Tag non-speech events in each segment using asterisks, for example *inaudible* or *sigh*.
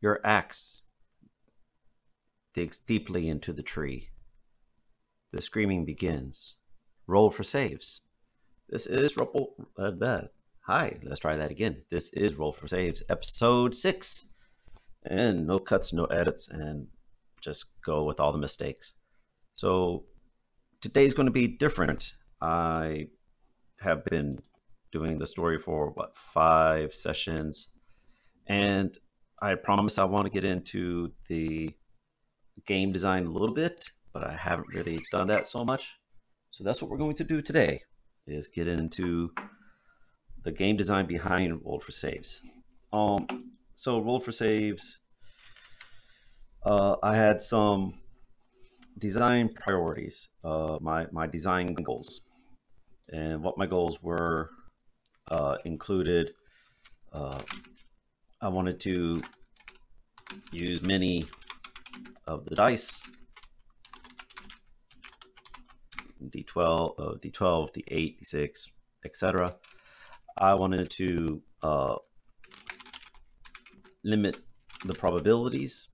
Your axe digs deeply into the tree. The screaming begins. Roll for saves. This is Roll. Uh, Hi, let's try that again. This is Roll for Saves, episode six. And no cuts, no edits, and just go with all the mistakes. So today's going to be different. I have been doing the story for what five sessions, and I promise I want to get into the game design a little bit, but I haven't really done that so much. So that's what we're going to do today: is get into the game design behind Roll for Saves. Um, so Roll for Saves, uh, I had some design priorities, uh, my my design goals, and what my goals were uh, included. I wanted to use many of the dice, D12, uh, D12, D8, D6, etc. I wanted to uh, limit the probabilities.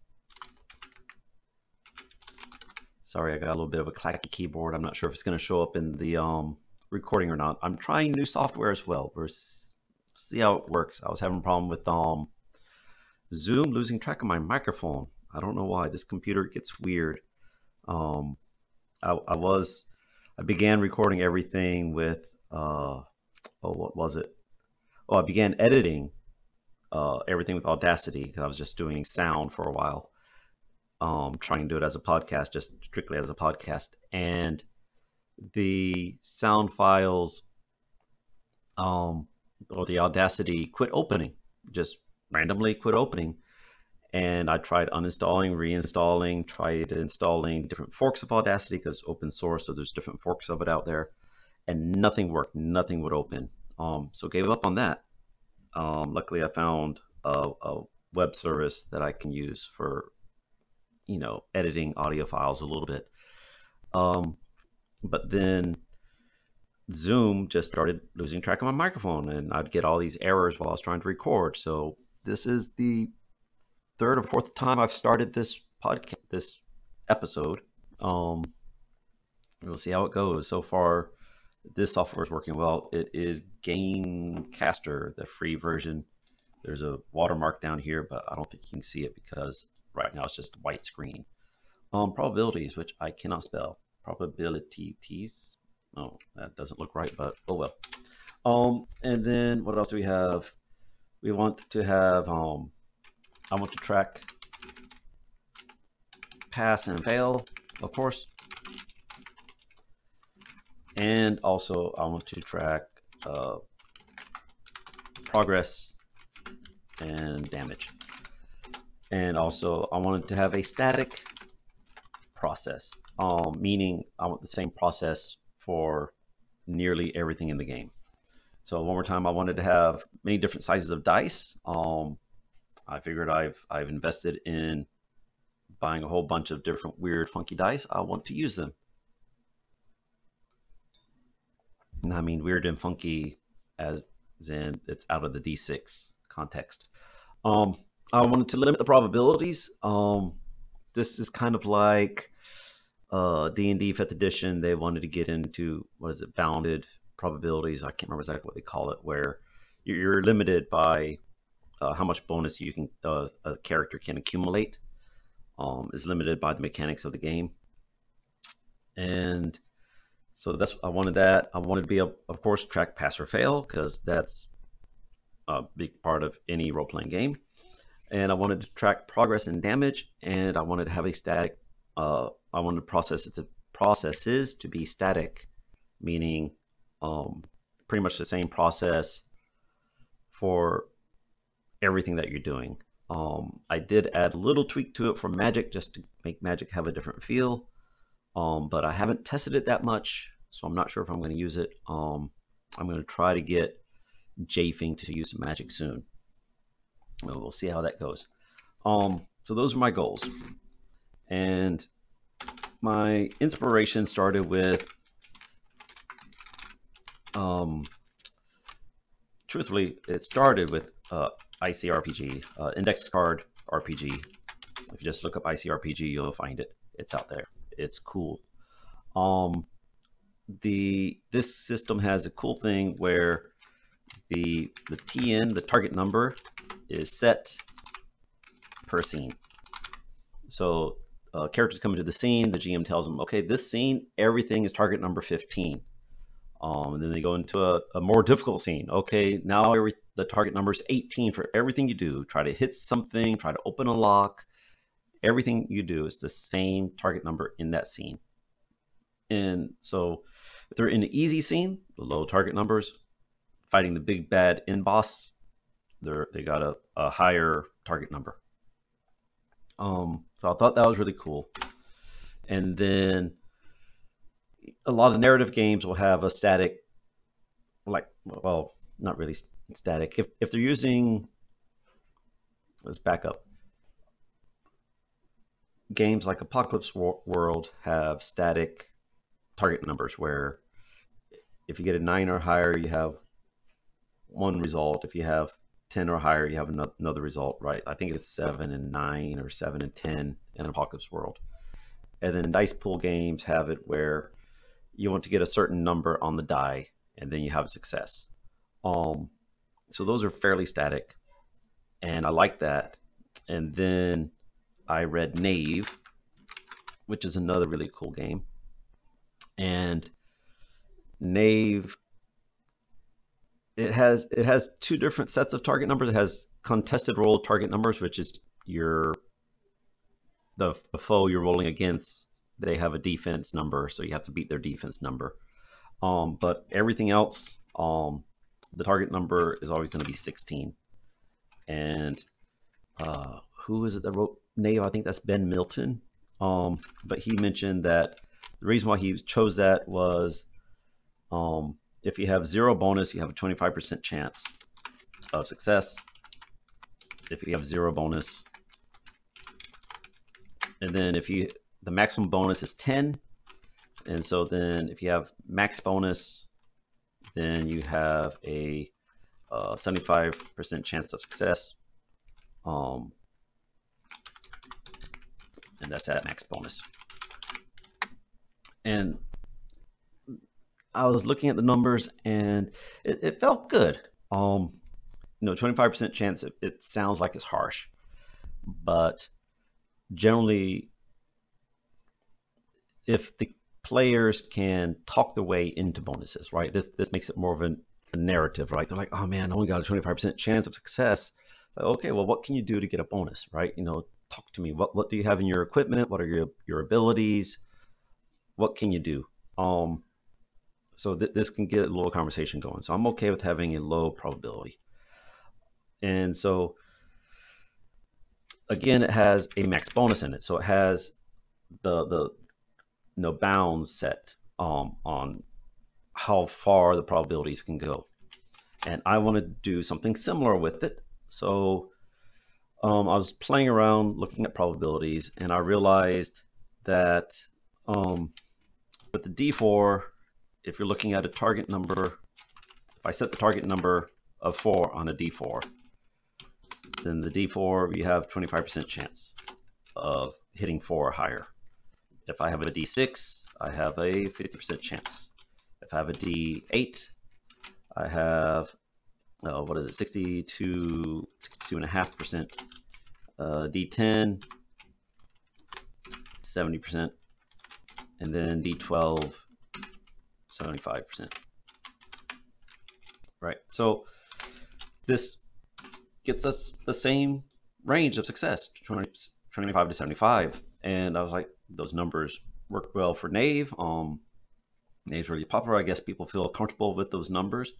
Sorry, I got a little bit of a clacky keyboard. I'm not sure if it's going to show up in the um, recording or not. I'm trying new software as well. We'll see how it works. I was having a problem with um, Zoom losing track of my microphone. I don't know why. This computer gets weird. Um, I, I was, I began recording everything with uh, oh, what was it? Oh, I began editing uh, everything with Audacity because I was just doing sound for a while, um, trying to do it as a podcast, just strictly as a podcast, and the sound files, um, or the Audacity quit opening, just randomly quit opening. And I tried uninstalling, reinstalling, tried installing different forks of Audacity because open source, so there's different forks of it out there and nothing worked. Nothing would open. Um, so gave up on that. Um, luckily, I found a, a, web service that I can use for, you know, editing audio files a little bit. Um, but then Zoom just started losing track of my microphone, and I'd get all these errors while I was trying to record. So this is the third or fourth time I've started this podcast, this episode. Um, we'll see how it goes. So far, this software is working well. It is Gamecaster, the free version. There's a watermark down here, but I don't think you can see it because right now it's just a white screen. Um, probabilities, which I cannot spell. Probabilities. Oh, that doesn't look right, but oh well. Um, and then what else do we have? We want to have, um, I want to track pass and fail, of course. And also I want to track uh, progress and damage. And also I wanted to have a static process, um, meaning I want the same process for nearly everything in the game. So one more time, I wanted to have many different sizes of dice. Um, I figured I've I've invested in buying a whole bunch of different weird, funky dice. I want to use them. I mean weird and funky as in it's out of the D6 context. Um, I wanted to limit the probabilities. Um, this is kind of like uh, D&D 5th edition. They wanted to get into, what is it, bounded probabilities. I can't remember exactly what they call it, where you're limited by uh, how much bonus you can uh, a character can accumulate. Um, is limited by the mechanics of the game. And so that's I wanted that. I wanted to be able, of course, track pass or fail because that's a big part of any role playing game. And I wanted to track progress and damage, and I wanted to have a static. Uh, I wanted process to processes to be static, meaning um, pretty much the same process for everything that you're doing. Um, I did add a little tweak to it for magic just to make magic have a different feel um, but I haven't tested it that much, so I'm not sure if I'm going to use it. Um, I'm going to try to get Jafing to use Magic soon. Well, we'll see how that goes. Um, so those are my goals, and my inspiration started with, um, truthfully, it started with uh, ICRPG, uh, index card RPG. If you just look up ICRPG, you'll find it. It's out there. It's cool. Um, the this system has a cool thing where the the TN, the target number, is set per scene. So uh, characters come into the scene. The GM tells them, okay, this scene, everything is target number 15. Um, and then they go into a, a more difficult scene. Okay, now every, the target number is 18 for everything you do. Try to hit something, try to open a lock. Everything you do is the same target number in that scene. And so if they're in the easy scene, the low target numbers, fighting the big bad in boss, they're they got a, a higher target number. Um, so I thought that was really cool. And then a lot of narrative games will have a static, like, well, not really static. If, if they're using, let's back up. Games like Apocalypse World have static target numbers where if you get a nine or higher, you have one result. If you have 10 or higher, you have another result, right? I think it's seven and nine or seven and 10 in Apocalypse World. And then dice pool games have it where you want to get a certain number on the die and then you have a success. Um, so those are fairly static. And I like that. And then I read Knave, which is another really cool game. And Knave. it has it has two different sets of target numbers. It has contested roll target numbers, which is your the, the foe you're rolling against. They have a defense number, so you have to beat their defense number. Um, but everything else, um, the target number is always going to be 16. And uh, who is it that wrote Knave? I think that's Ben Milton. Um, but he mentioned that the reason why he chose that was um, if you have zero bonus, you have a 25% chance of success. If you have zero bonus, and then if you the maximum bonus is 10, and so then if you have max bonus, then you have a 75% uh, chance of success. Um, and that's at max bonus. And I was looking at the numbers and it, it felt good. Um, you know, 25% chance, it, it sounds like it's harsh, but generally, if the players can talk their way into bonuses, right? This this makes it more of a, a narrative, right? They're like, oh man, I only got a 25% chance of success. Like, okay, well, what can you do to get a bonus, right? You know, talk to me. What what do you have in your equipment? What are your your abilities? What can you do? Um, so th- this can get a little conversation going. So I'm okay with having a low probability. And so again, it has a max bonus in it. So it has the the know bounds set um, on how far the probabilities can go. And I want to do something similar with it. So um, I was playing around looking at probabilities and I realized that um, with the D4, if you're looking at a target number, if I set the target number of four on a D4, then the D4, you have 25% chance of hitting four or higher. If I have a D6, I have a 50% chance. If I have a D8, I have, uh, what is it, 62, 62.5%. Uh, D10, 70%. And then D12, 75%. Right. So this gets us the same range of success 20, 25 to 75. And I was like, those numbers work well for Knave. Um, Knave's really popular. I guess people feel comfortable with those numbers.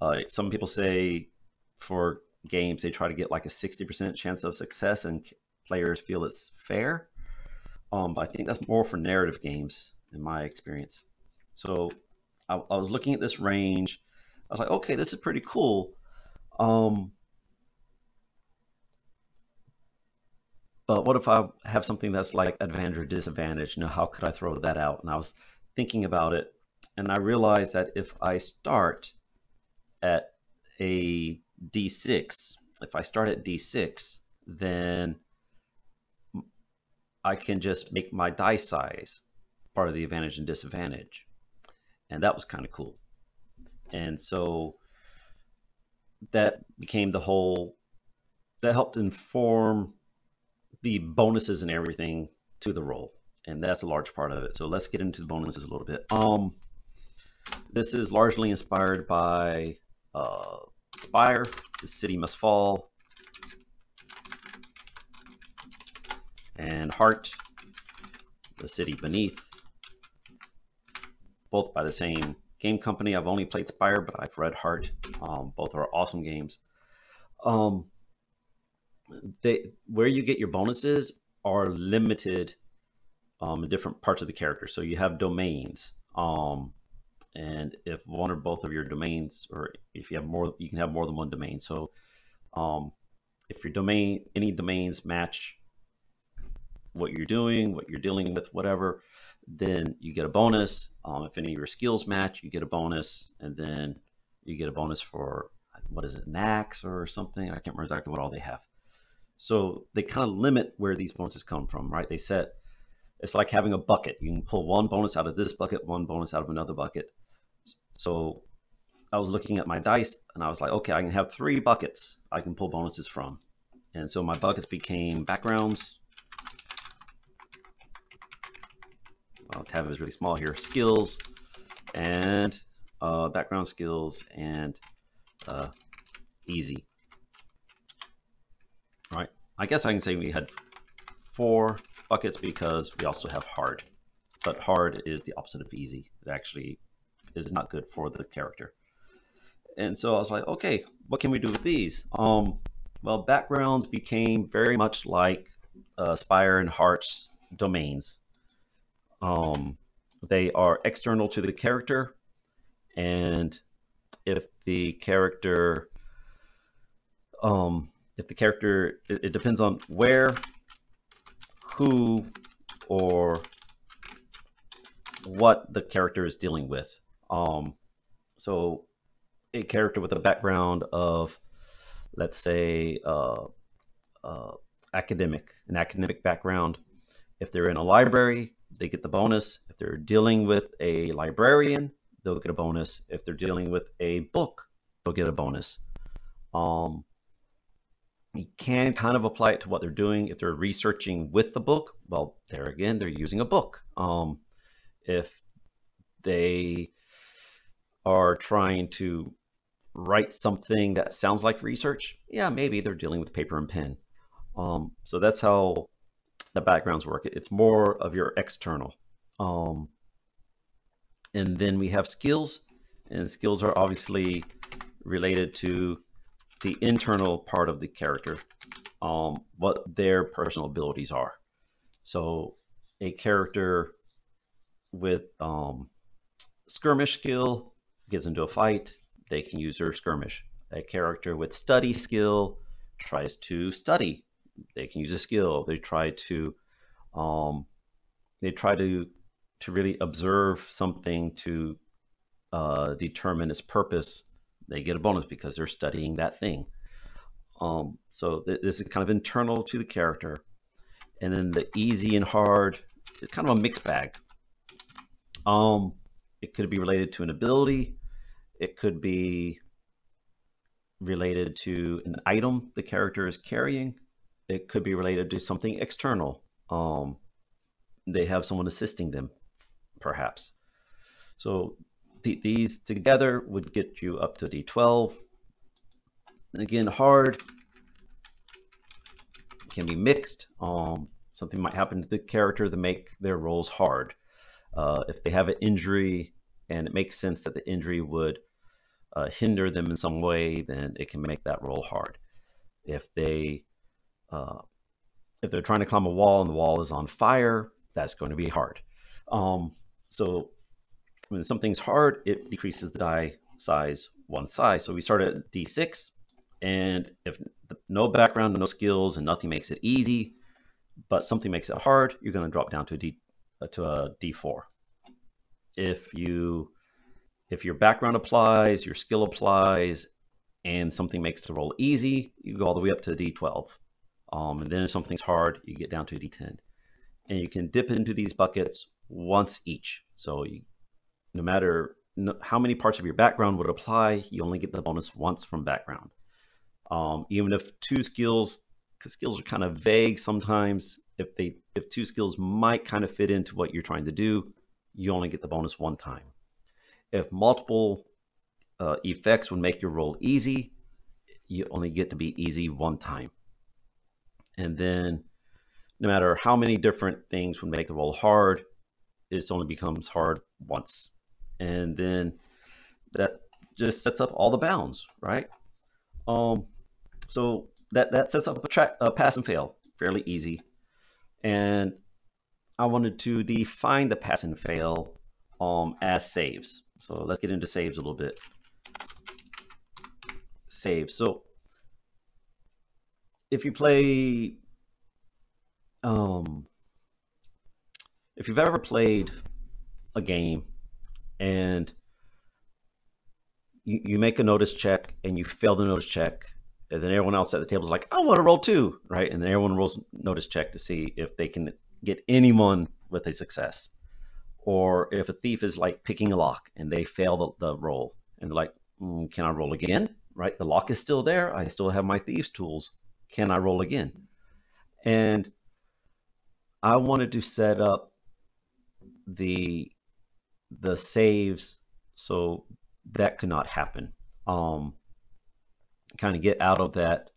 Uh, some people say for games, they try to get like a 60% chance of success, and players feel it's fair. Um, but I think that's more for narrative games, in my experience. So I, I, was looking at this range. I was like, okay, this is pretty cool. Um, but what if I have something that's like advantage or disadvantage? You know, how could I throw that out? And I was thinking about it, and I realized that if I start at a D6, if I start at D6, then I can just make my die size part of the advantage and disadvantage. And that was kind of cool. And so that became the whole that helped inform the bonuses and everything to the role, And that's a large part of it. So let's get into the bonuses a little bit. Um this is largely inspired by uh Spire, The City Must Fall, and Heart, The City Beneath, both by the same game company. I've only played Spire, but I've read Heart. Um, both are awesome games. Um, they where you get your bonuses are limited um, in different parts of the character. So you have domains. Um, and if one or both of your domains, or if you have more, you can have more than one domain. So um, if your domain, any domains match what you're doing, what you're dealing with, whatever, then you get a bonus. Um, if any of your skills match, you get a bonus, and then you get a bonus for what is it, Knacks or something? I can't remember exactly what all they have. So they kind of limit where these bonuses come from, right? They set it's like having a bucket. You can pull one bonus out of this bucket, one bonus out of another bucket. So I was looking at my dice and I was like, okay, I can have three buckets I can pull bonuses from. And so my buckets became backgrounds, uh, tab is really small here, skills and uh, background skills and uh, easy. Right. I guess I can say we had four buckets because we also have hard, but hard is the opposite of easy. It actually is not good for the character. And so I was like, okay, what can we do with these? Um, well, backgrounds became very much like uh, Spire and Heart's domains. Um, they are external to the character, and if the character, um, if the character, it, it depends on where, who, or what the character is dealing with. Um, so, a character with a background of, let's say, uh, uh, academic, an academic background. If they're in a library, they get the bonus. If they're dealing with a librarian, they'll get a bonus. If they're dealing with a book, they'll get a bonus. Um, you can kind of apply it to what they're doing. If they're researching with the book, well, there again, they're using a book. Um, if they are trying to write something that sounds like research, yeah, maybe they're dealing with paper and pen. Um, so that's how the backgrounds work. It's more of your external. Um, and then we have skills, and skills are obviously related to the internal part of the character, um, what their personal abilities are. So a character with um, skirmish skill gets into a fight, they can use their skirmish. A character with study skill tries to study they can use a skill. They try to, um, they try to to really observe something to uh, determine its purpose. They get a bonus because they're studying that thing. Um, so th- this is kind of internal to the character, and then the easy and hard is kind of a mixed bag. Um, it could be related to an ability. It could be related to an item the character is carrying it could be related to something external. Um, they have someone assisting them, perhaps. So these together would get you up to D12. Again, hard can be mixed. Um, something might happen to the character to make their rolls hard. Uh, if they have an injury and it makes sense that the injury would uh, hinder them in some way, then it can make that roll hard. If they uh, if they're trying to climb a wall and the wall is on fire, that's going to be hard. Um, so when something's hard, it decreases the die size one size. So we start at D6, and if no background, no skills, and nothing makes it easy, but something makes it hard, you're going to drop down to a D uh, to a D4. If you if your background applies, your skill applies, and something makes the roll easy, you go all the way up to D12. Um, and then if something's hard, you get down to a D10. And you can dip into these buckets once each. So you, no matter how many parts of your background would apply, you only get the bonus once from background. Um, even if two skills, because skills are kind of vague sometimes, if they if two skills might kind of fit into what you're trying to do, you only get the bonus one time. If multiple uh, effects would make your roll easy, you only get to be easy one time. And then no matter how many different things would make the roll hard, it only becomes hard once. And then that just sets up all the bounds, right? Um, so that, that sets up a, track, a pass and fail, fairly easy. And I wanted to define the pass and fail um, as saves. So let's get into saves a little bit. Save. So if you play, um, if you've ever played a game and you, you make a notice check and you fail the notice check, and then everyone else at the table is like, I want to roll two, right? And then everyone rolls notice check to see if they can get anyone with a success. Or if a thief is like picking a lock and they fail the, the roll and they're like, mm, can I roll again? Right? The lock is still there. I still have my thieves tools. Can I roll again? And I wanted to set up the the saves so that could not happen. Um, kind of get out of that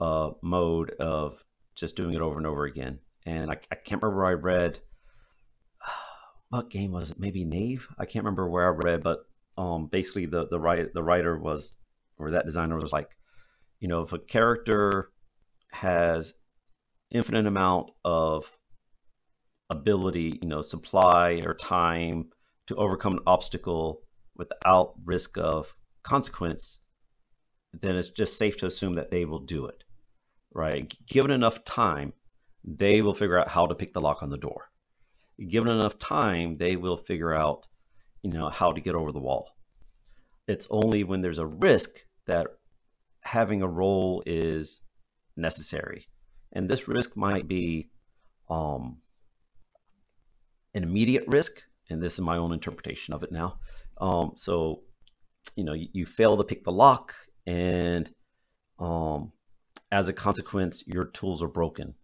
uh, mode of just doing it over and over again. And I, I can't remember I read *sighs* what game was it? Maybe Knave. I can't remember where I read, but um, basically the the writer the writer was or that designer was like, you know, if a character has infinite amount of ability, you know, supply or time to overcome an obstacle without risk of consequence, then it's just safe to assume that they will do it. Right? Given enough time, they will figure out how to pick the lock on the door. Given enough time, they will figure out, you know, how to get over the wall. It's only when there's a risk that having a role is necessary. And this risk might be um, an immediate risk, and this is my own interpretation of it now. Um, so, you know, you, you, fail to pick the lock, and um, as a consequence, your tools are broken,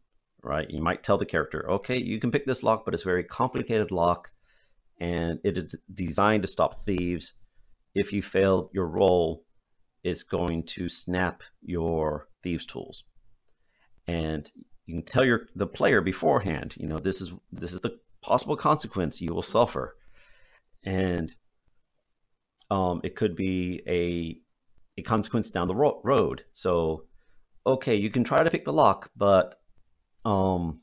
right? You might tell the character, okay, you can pick this lock, but it's very complicated lock, and it is designed to stop thieves. If you fail your roll, it's going to snap your thieves tools and you can tell your the player beforehand you know this is this is the possible consequence you will suffer. And um, it could be a a consequence down the ro- road. So okay you can try to pick the lock but um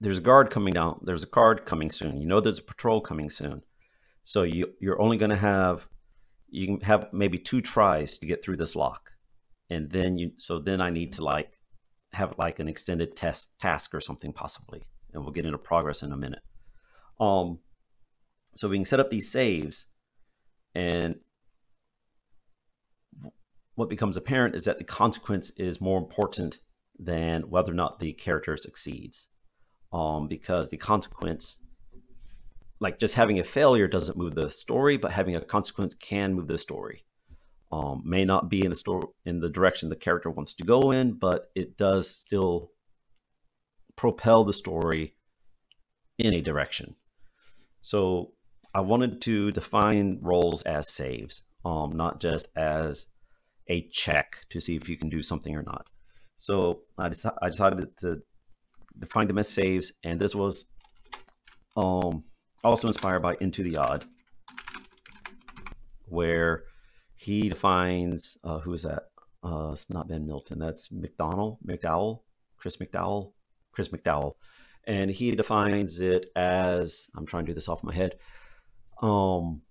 there's a guard coming down there's a guard coming soon. You know there's a patrol coming soon. So you you're only going to have you can have maybe two tries to get through this lock. And then you so then i need to like have like an extended test task or something possibly and we'll get into progress in a minute. Um so we can set up these saves and what becomes apparent is that the consequence is more important than whether or not the character succeeds. Um because the consequence like just having a failure doesn't move the story but having a consequence can move the story. Um, may not be in the store in the direction the character wants to go in, but it does still propel the story in a direction. So I wanted to define roles as saves, um, not just as a check to see if you can do something or not. So I, deci- I decided to define them as saves, and this was um, also inspired by Into the Odd, where he defines uh, who is that? Uh, it's not Ben Milton. That's McDonald, McDowell, Chris McDowell, Chris McDowell, and he defines it as I'm trying to do this off my head. Um,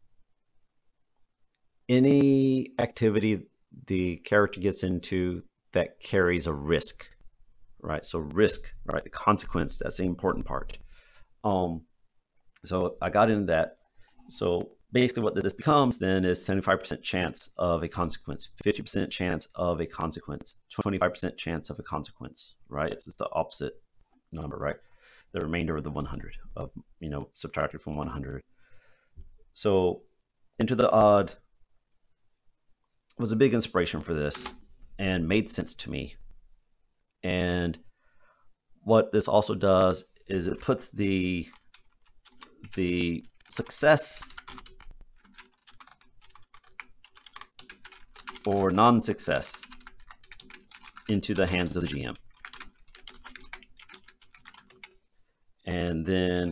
any activity the character gets into that carries a risk, right? So risk, right? The consequence. That's the important part. Um, so I got into that. So basically what this becomes then is 75% chance of a consequence 50% chance of a consequence 25% chance of a consequence right it's just the opposite number right? The remainder of the 100 of you know subtracted from 100 so into the odd was a big inspiration for this and made sense to me. And what this also does is it puts the the success or non-success into the hands of the GM. And then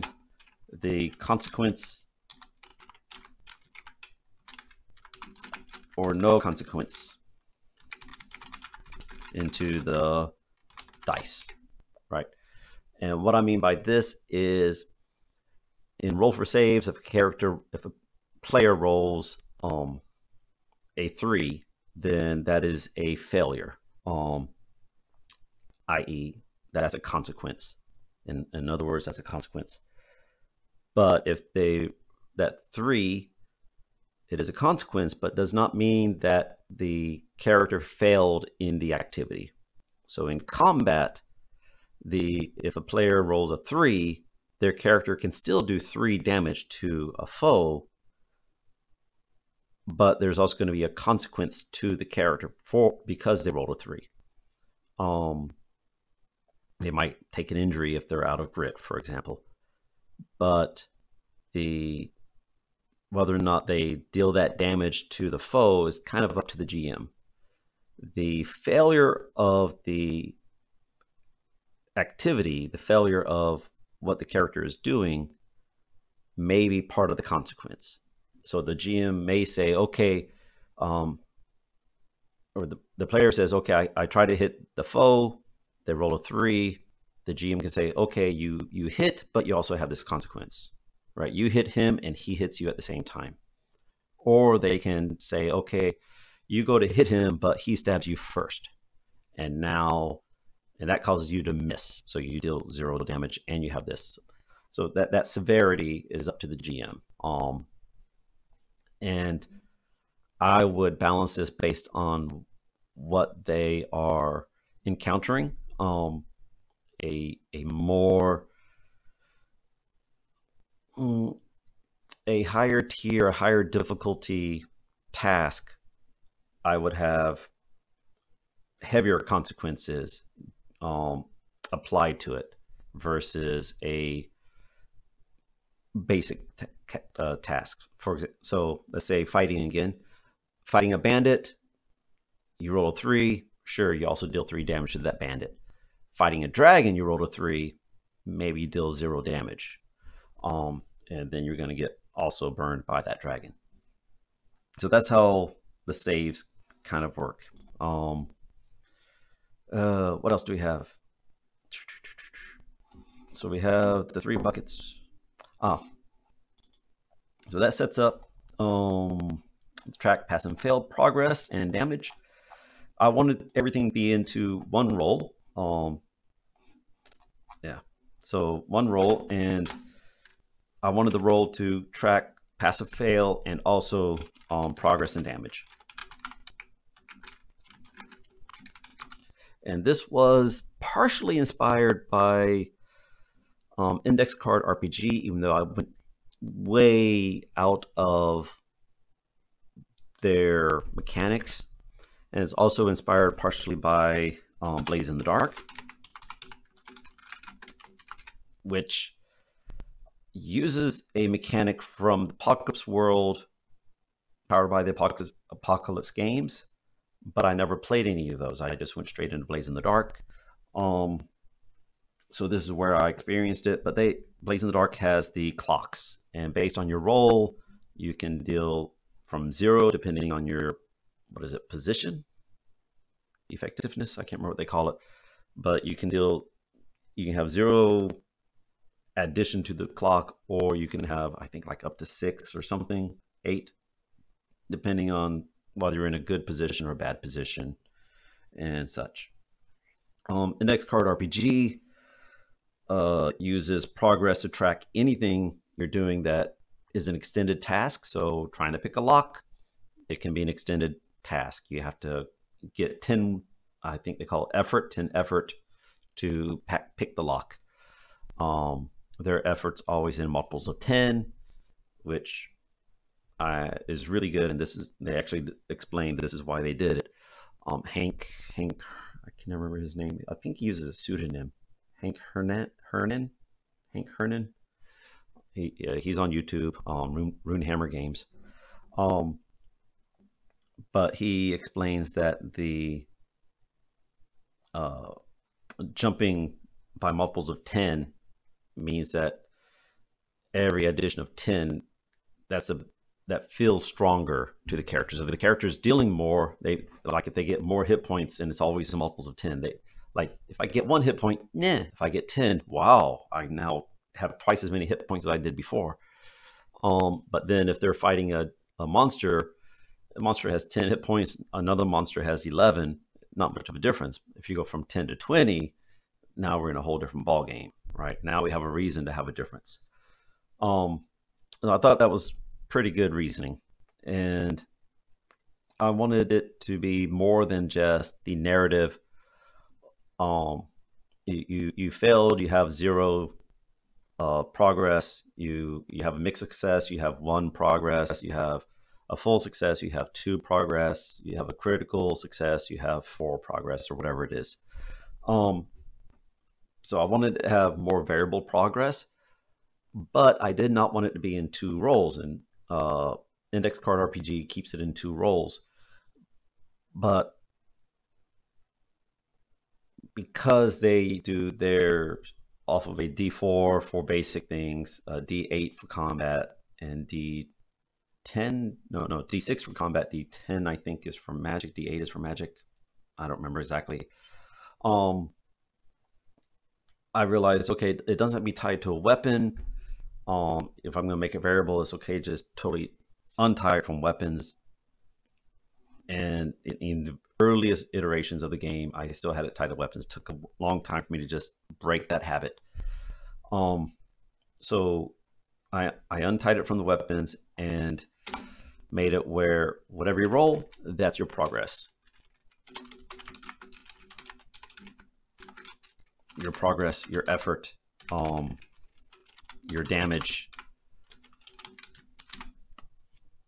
the consequence or no consequence into the dice, right? And what I mean by this is in roll for saves, if a character, if a player rolls um, a three, then that is a failure. Um, i.e., that's a consequence. In, in other words, that's a consequence. But if they that three, it is a consequence, but does not mean that the character failed in the activity. So in combat, the if a player rolls a three, their character can still do three damage to a foe, but there's also going to be a consequence to the character for because they rolled a three. Um, they might take an injury if they're out of grit, for example. But the whether or not they deal that damage to the foe is kind of up to the GM. The failure of the activity, the failure of what the character is doing, may be part of the consequence. So the GM may say, okay, um, or the, the player says, okay, I, I try to hit the foe, they roll a three. The GM can say, okay, you you hit, but you also have this consequence, right? You hit him and he hits you at the same time. Or they can say, okay, you go to hit him, but he stabs you first. And now, and that causes you to miss. So you deal zero damage and you have this. So that, that severity is up to the GM. Um, and I would balance this based on what they are encountering. Um, a a more mm, a higher tier, a higher difficulty task, I would have heavier consequences um, applied to it versus a basic uh, tasks. For example, so let's say fighting again, fighting a bandit, you roll a three. Sure, you also deal three damage to that bandit. Fighting a dragon, you roll a three, maybe you deal zero damage, um, and then you're going to get also burned by that dragon. So that's how the saves kind of work. Um, uh, what else do we have? So we have the three buckets. Oh, so that sets up um, track pass and fail progress and damage. I wanted everything to be into one roll. Um, yeah, so one roll, and I wanted the roll to track passive fail and also um, progress and damage. And this was partially inspired by um, Index Card RPG, even though I went way out of their mechanics. And it's also inspired partially by um, Blades in the Dark, which uses a mechanic from the Apocalypse world powered by the Apocalypse, Apocalypse games, but I never played any of those. I just went straight into Blades in the Dark. Um, so this is where I experienced it. But they Blades in the Dark has the clocks, and based on your roll, you can deal from zero depending on your what is it position, effectiveness. I can't remember what they call it, but you can deal. You can have zero addition to the clock, or you can have I think like up to six or something, eight, depending on whether you're in a good position or a bad position, and such. Um, Index Card RPG uh, uses progress to track anything you're doing that is an extended task. So trying to pick a lock, it can be an extended task. You have to get 10, I think they call it effort, 10 effort to pack, pick the lock. Um, their efforts always in multiples of 10, which uh, is really good. And this is, they actually explained this is why they did it. Um, Hank, Hank, I can never remember his name. I think he uses a pseudonym. Hank Hernan, Hernan, Hank Hernan. He, he's on YouTube, um, Rune, Runehammer Games. Um, but he explains that the uh, jumping by multiples of 10 means that every addition of 10 that's a that feels stronger to the characters. If the character's dealing more they like if they get more hit points and it's always in multiples of 10 they like if i get one hit point nah. If i get 10 wow i now have twice as many hit points as i did before. Um but then if they're fighting a, a monster a monster has 10 hit points. Another monster has 11 not much of a difference. If you go from 10 to 20 now we're in a whole different ball game right? Now we have a reason to have a difference. Um i thought that was pretty good reasoning. And i wanted it to be more than just the narrative. Um you you, you failed. You have zero uh, progress. You you have a mixed success. You have one progress. You have a full success you have two progress you have a critical success you have four progress or whatever it is um so I wanted to have more variable progress, but I did not want it to be in two roles. And uh, Index Card RPG keeps it in two roles. But because they do their off of a D4 for basic things, a D8 for combat, and D10, no, no, D6 for combat, D10 I think is for magic, D8 is for magic. I don't remember exactly. Um, I realized, okay, it doesn't have to be tied to a weapon. Um, if I'm going to make a variable, it's okay just totally untie it from weapons. And in, in, the earliest iterations of the game, I still had it tied to weapons. It took a long time for me to just break that habit. Um, so I I untied it from the weapons and made it where whatever you roll, that's your progress. your progress, your effort, um, your damage.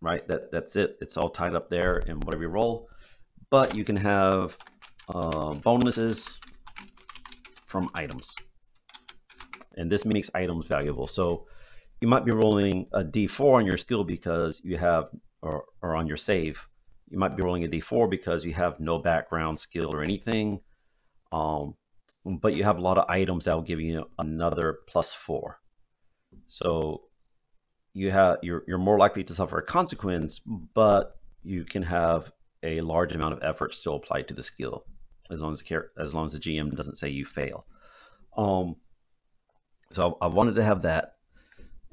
Right, that that's it. It's all tied up there in whatever you roll. But you can have uh, bonuses from items, and this makes items valuable. So you might be rolling a d4 on your skill because you have, or, or on your save. You might be rolling a d4 because you have no background skill or anything. Um, but you have a lot of items that will give you another plus four. So you have you're you're more likely to suffer a consequence, but you can have a large amount of effort still applied to the skill, as long as the as long as the GM doesn't say you fail. Um, so I wanted to have that,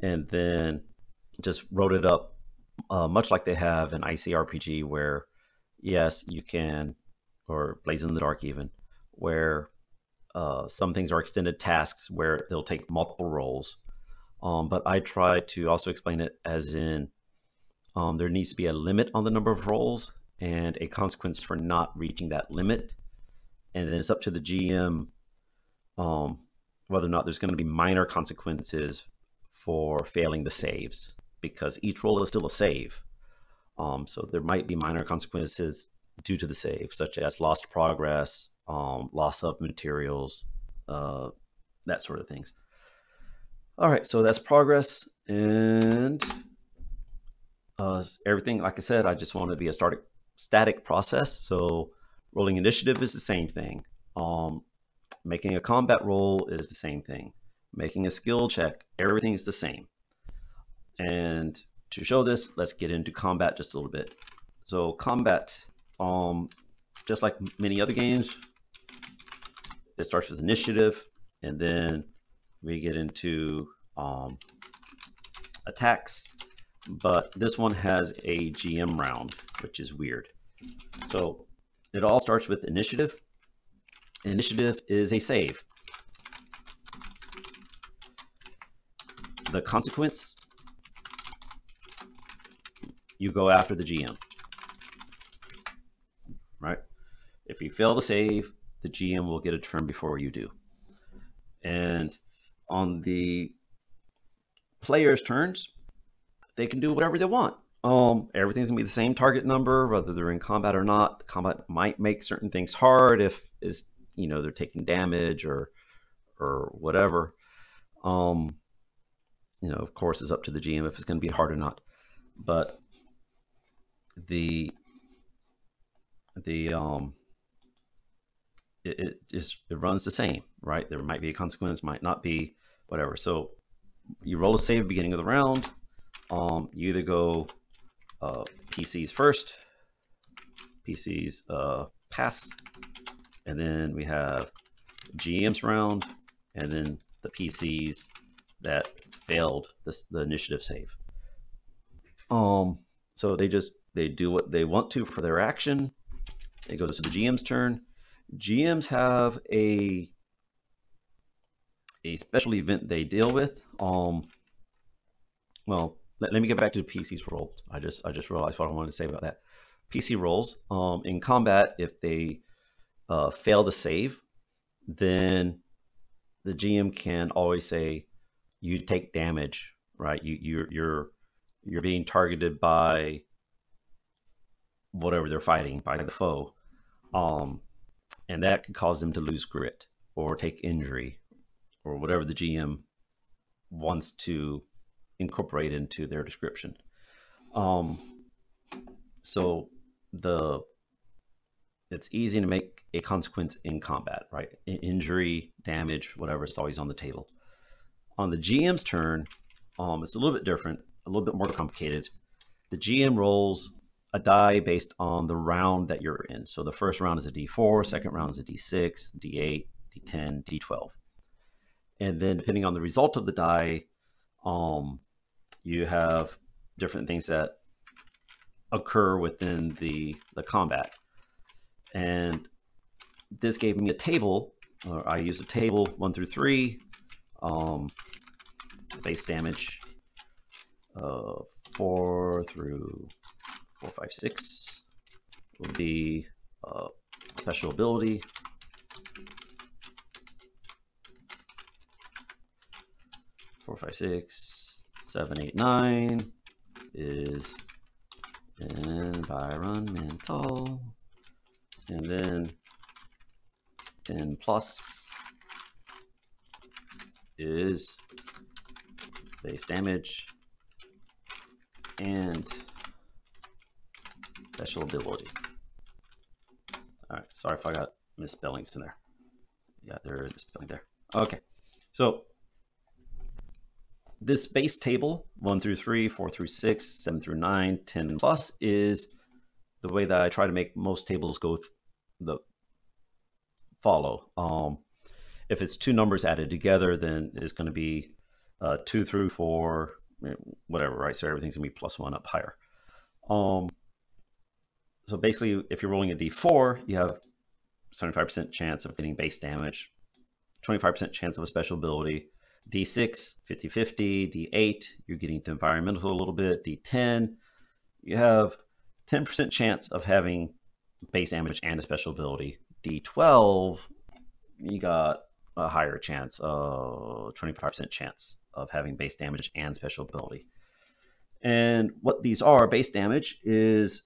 and then just wrote it up, uh, much like they have in ICRPG, where yes, you can, or Blades in the Dark even, where uh, some things are extended tasks where they'll take multiple roles. Um, but I try to also explain it as in um, there needs to be a limit on the number of roles and a consequence for not reaching that limit. And then it's up to the GM um, whether or not there's going to be minor consequences for failing the saves because each roll is still a save. Um, so there might be minor consequences due to the save, such as lost progress, um, loss of materials, uh, that sort of things. All right, so that's progress and uh, everything. Like I said, I just want to be a static static process. So rolling initiative is the same thing. Um, making a combat roll is the same thing. Making a skill check, everything is the same. And to show this, let's get into combat just a little bit. So combat, um, just like many other games, it starts with initiative, and then we get into um, attacks. But this one has a GM round, which is weird. So it all starts with initiative. Initiative is a save. The consequence you go after the GM. Right? If you fail the save, the GM will get a turn before you do. And on the players' turns, they can do whatever they want. Um, everything's gonna be the same target number, whether they're in combat or not. Combat might make certain things hard if is you know they're taking damage or or whatever. Um, you know, of course, it's up to the GM if it's going to be hard or not. But the the um it, it just it runs the same, right? There might be a consequence, might not be, whatever. So you roll a save beginning of the round. Um, you either go uh, PCs first, PCs uh, pass, and then we have GM's round, and then the PCs that failed this, the initiative save. Um, so they just they do what they want to for their action. It goes to the GM's turn. GMs have a a special event they deal with. Um, well, let, let me get back to the PC's role. I just I just realized what I wanted to say about that. PC rolls um, in combat if they uh, fail the save, then the GM can always say you take damage, right? You you're you're you're being targeted by whatever they're fighting by the foe, um, and that could cause them to lose grit or take injury or whatever the GM wants to incorporate into their description. Um, so the it's easy to make a consequence in combat, right? injury, damage, whatever, it's always on the table. On the GM's turn, um, it's a little bit different, a little bit more complicated. The GM rolls a die based on the round that you're in. So the first round is a D4, second round is a D6, D8, D10, D12. And then depending on the result of the die, um, you have different things that occur within the, the combat. And this gave me a table, or I used a table one through three, um, base damage uh, four through four, five, six would be uh, special ability. Four, five, six, seven, eight, nine is environmental. And then 10 plus is base damage and special ability. All right, sorry if I got misspellings in there. Yeah, there is a spelling there. Okay, so this base table, 1 through 3, 4 through 6, 7 through 9, 10 plus, is the way that I try to make most tables go the follow. Um, if it's two numbers added together, then it's going to be uh, two through four, whatever, right? So everything's to be plus one up higher. Um, so basically, if you're rolling a d4, you have 75% chance of getting base damage, 25% chance of a special ability. D6, 50 50. D8, you're getting to environmental a little bit. D10, you have 10% chance of having base damage and a special ability. D12, you got a higher chance, uh, 25% chance of having base damage and special ability. And what these are, base damage is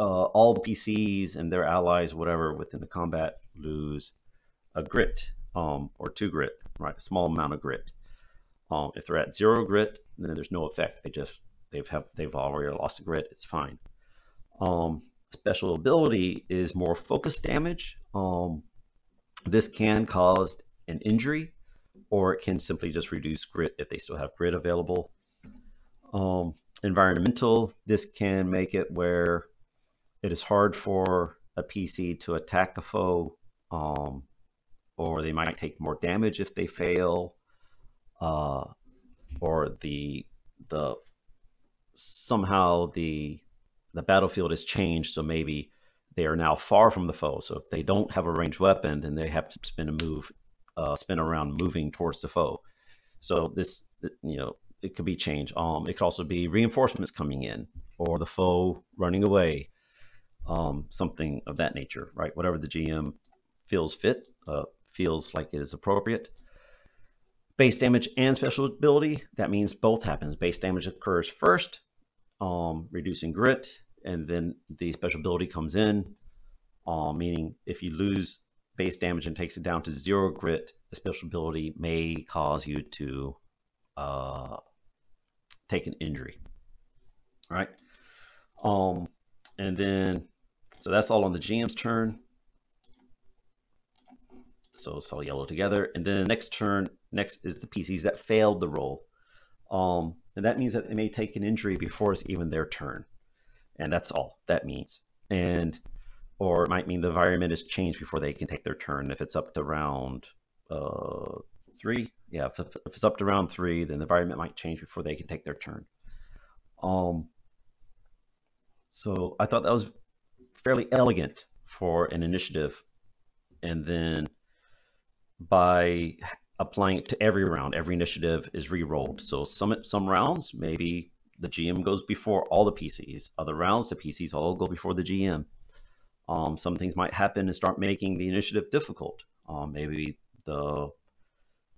uh, all PCs and their allies, whatever, within the combat lose a grit um, or two grit, right? A small amount of grit. Um, if they're at zero grit, then there's no effect. They just they've have they've already lost a grit. It's fine. Um, special ability is more focused damage. Um, this can cause an injury, or it can simply just reduce grit if they still have grit available. Um, environmental, this can make it where it is hard for a PC to attack a foe, um, or they might take more damage if they fail, uh, or the the somehow the the battlefield has changed, so maybe they are now far from the foe. So if they don't have a ranged weapon, then they have to spend a move, uh, spin around, moving towards the foe. So this, you know, it could be change. Um, it could also be reinforcements coming in. or the foe running away, um, something of that nature, right? Whatever the GM feels fit, uh, feels like it is appropriate. Base damage and special ability, that means both happens. Base damage occurs first, um, reducing grit, and then the special ability comes in, uh, meaning if you lose base damage and takes it down to zero grit, the special ability may cause you to uh, take an injury. Right? Um, and then, so that's all on the GM's turn. So it's all yellow together. And then the next turn, next is the PCs that failed the roll. Um, and that means that they may take an injury before it's even their turn. And that's all that means. And or it might mean the environment is changed before they can take their turn. If it's up to round uh, three, yeah, if, if, it's up to round three, then the environment might change before they can take their turn. Um, so I thought that was fairly elegant for an initiative, and then by applying it to every round, every initiative is re-rolled. So some some rounds maybe the GM goes before all the PCs. Other rounds the PCs all go before the GM um, some things might happen and start making the initiative difficult. Um, maybe the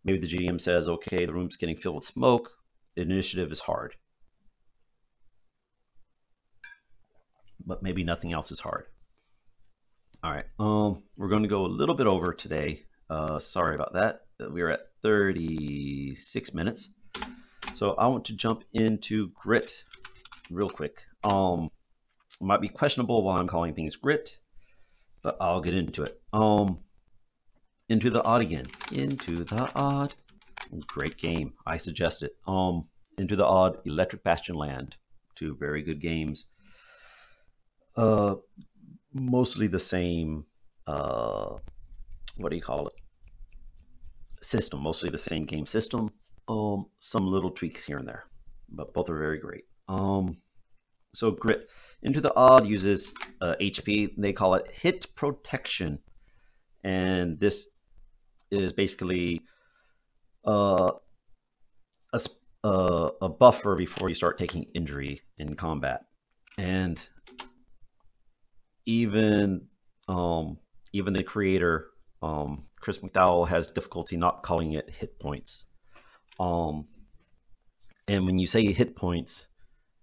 maybe the GM says, "Okay, the room's getting filled with smoke. The initiative is hard." But maybe nothing else is hard. All right. Um, we're going to go a little bit over today. Uh, sorry about that. We're at 36 minutes. So I want to jump into grit real quick. Um, might be questionable while I'm calling things grit, but I'll get into it. Um, into the odd again. Into the odd. Great game. I suggest it. Um, into the odd. Electric Bastion Land. Two very good games. Uh, mostly the same. Uh, what do you call it? System. Mostly the same game system. Um, some little tweaks here and there, but both are very great. Um, so grit into the Odd uses uh, HP. They call it hit protection, and this is basically uh, a uh, a buffer before you start taking injury in combat, and even um, even the creator um, Chris McDowall has difficulty not calling it hit points. Um, and when you say hit points,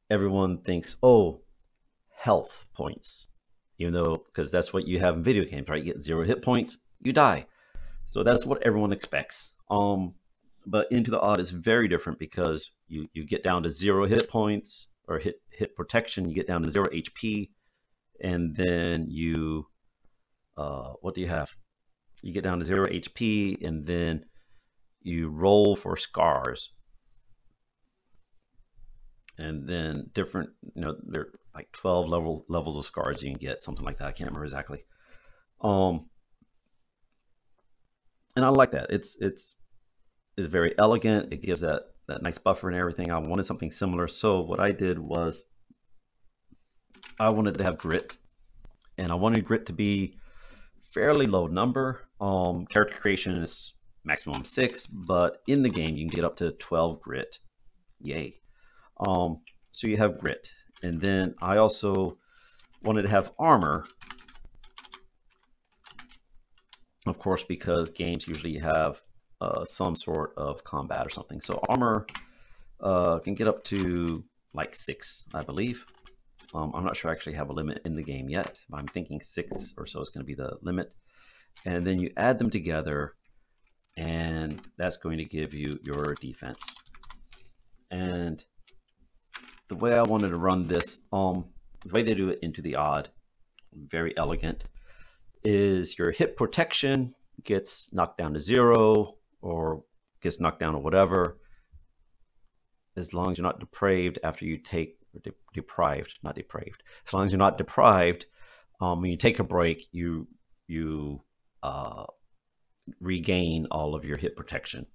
everyone thinks, oh, health points, even though, because that's what you have in video games, right? You get zero hit points, you die. So that's what everyone expects. Um, but Into the Odd is very different because you, you get down to zero hit points or hit, hit protection, you get down to zero HP, and then you, uh, what do you have? You get down to zero HP, and then you roll for scars and then different you know there like 12 level levels of scars you can get something like that. I can't remember exactly. Um and i like that. It's it's it's very elegant. It gives that that nice buffer and everything. I wanted something similar. So what i did was i wanted to have grit and i wanted grit to be fairly low number. Um character creation is maximum six but in the game you can get up to 12 grit. Yay. Um, so you have grit. And then I also wanted to have armor. Of course, because games usually have uh, some sort of combat or something. So armor uh, can get up to like six, I believe. Um, I'm not sure I actually have a limit in the game yet. I'm thinking six or so is going to be the limit. And then you add them together, and that's going to give you your defense. And the way I wanted to run this, um, the way they do it into the odd, very elegant, is your hit protection gets knocked down to zero or gets knocked down to whatever, as long as you're not depraved after you take de- deprived, not depraved. As long as you're not deprived, um, when you take a break, you you uh, regain all of your hit protection,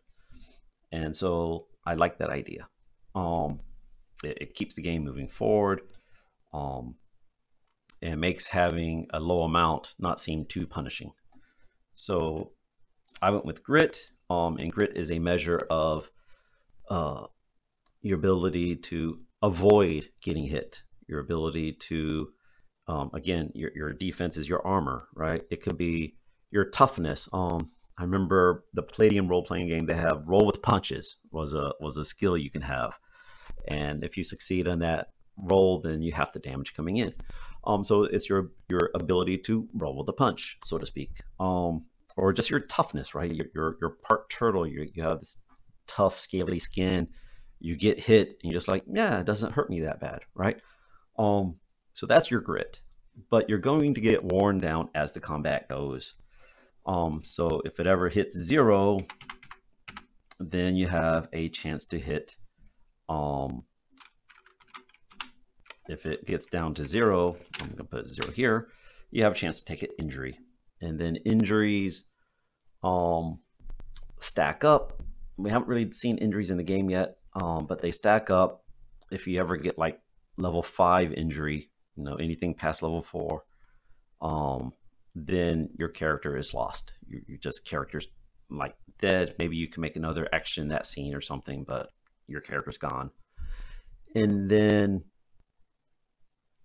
and so I like that idea. Um, it, it keeps the game moving forward. Um, and makes having a low amount not seem too punishing. So I went with grit. Um, and grit is a measure of uh, your ability to avoid getting hit. your ability to, um, again, your, your defense is your armor, right? It could be your toughness. Um, I remember the Palladium role playing game. They have roll with punches was a was a skill you can have, and if you succeed on that roll, then you have the damage coming in. Um, so it's your your ability to roll with the punch, so to speak. Um, or just your toughness, right? You're you're, you're part turtle. You you have this tough, scaly skin. You get hit, and you're just like, yeah, it doesn't hurt me that bad, right? Um, so that's your grit, but you're going to get worn down as the combat goes. Um, so if it ever hits zero, then you have a chance to hit. Um, if it gets down to zero, I'm gonna put zero here. You have a chance to take an injury, and then injuries um, stack up. We haven't really seen injuries in the game yet, um, but they stack up. If you ever get like level five injury, you know anything past level four, um, then your character is lost. You, you just character's like dead. Maybe you can make another action that scene or something, but your character's gone. And then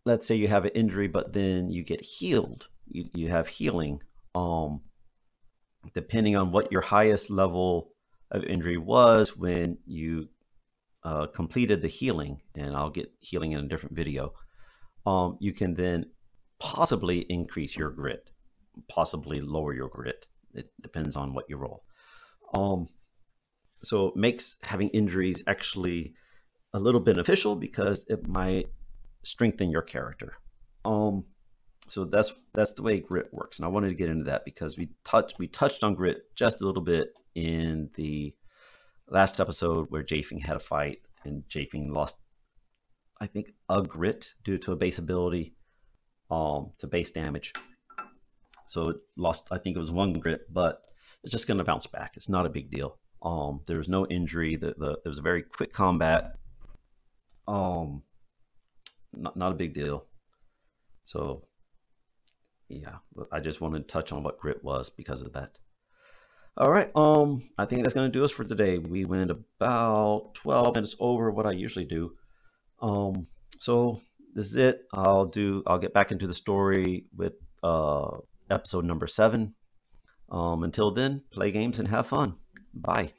let's say you have an injury, but then you get healed. You, you have healing. Um, depending on what your highest level of injury was when you uh, completed the healing, and I'll get healing in a different video. Um, you can then possibly increase your grit possibly lower your grit. It depends on what you roll. Um, so it makes having injuries actually a little beneficial because it might strengthen your character. Um, so that's that's the way grit works, and I wanted to get into that because we touched we touched on grit just a little bit in the last episode where Jafing had a fight and Jafing lost, I think, a grit due to a base ability, um, to base damage. So it lost, I think it was one grit, but it's just going to bounce back. It's not a big deal. Um, there was no injury. The, the it was a very quick combat. Um, not not a big deal. So, yeah, I just wanted to touch on what grit was because of that. All right, um, I think that's gonna do us for today. We went about twelve minutes over what I usually do. Um, so this is it. I'll do. I'll get back into the story with uh episode number seven. Um, until then, play games and have fun. Bye.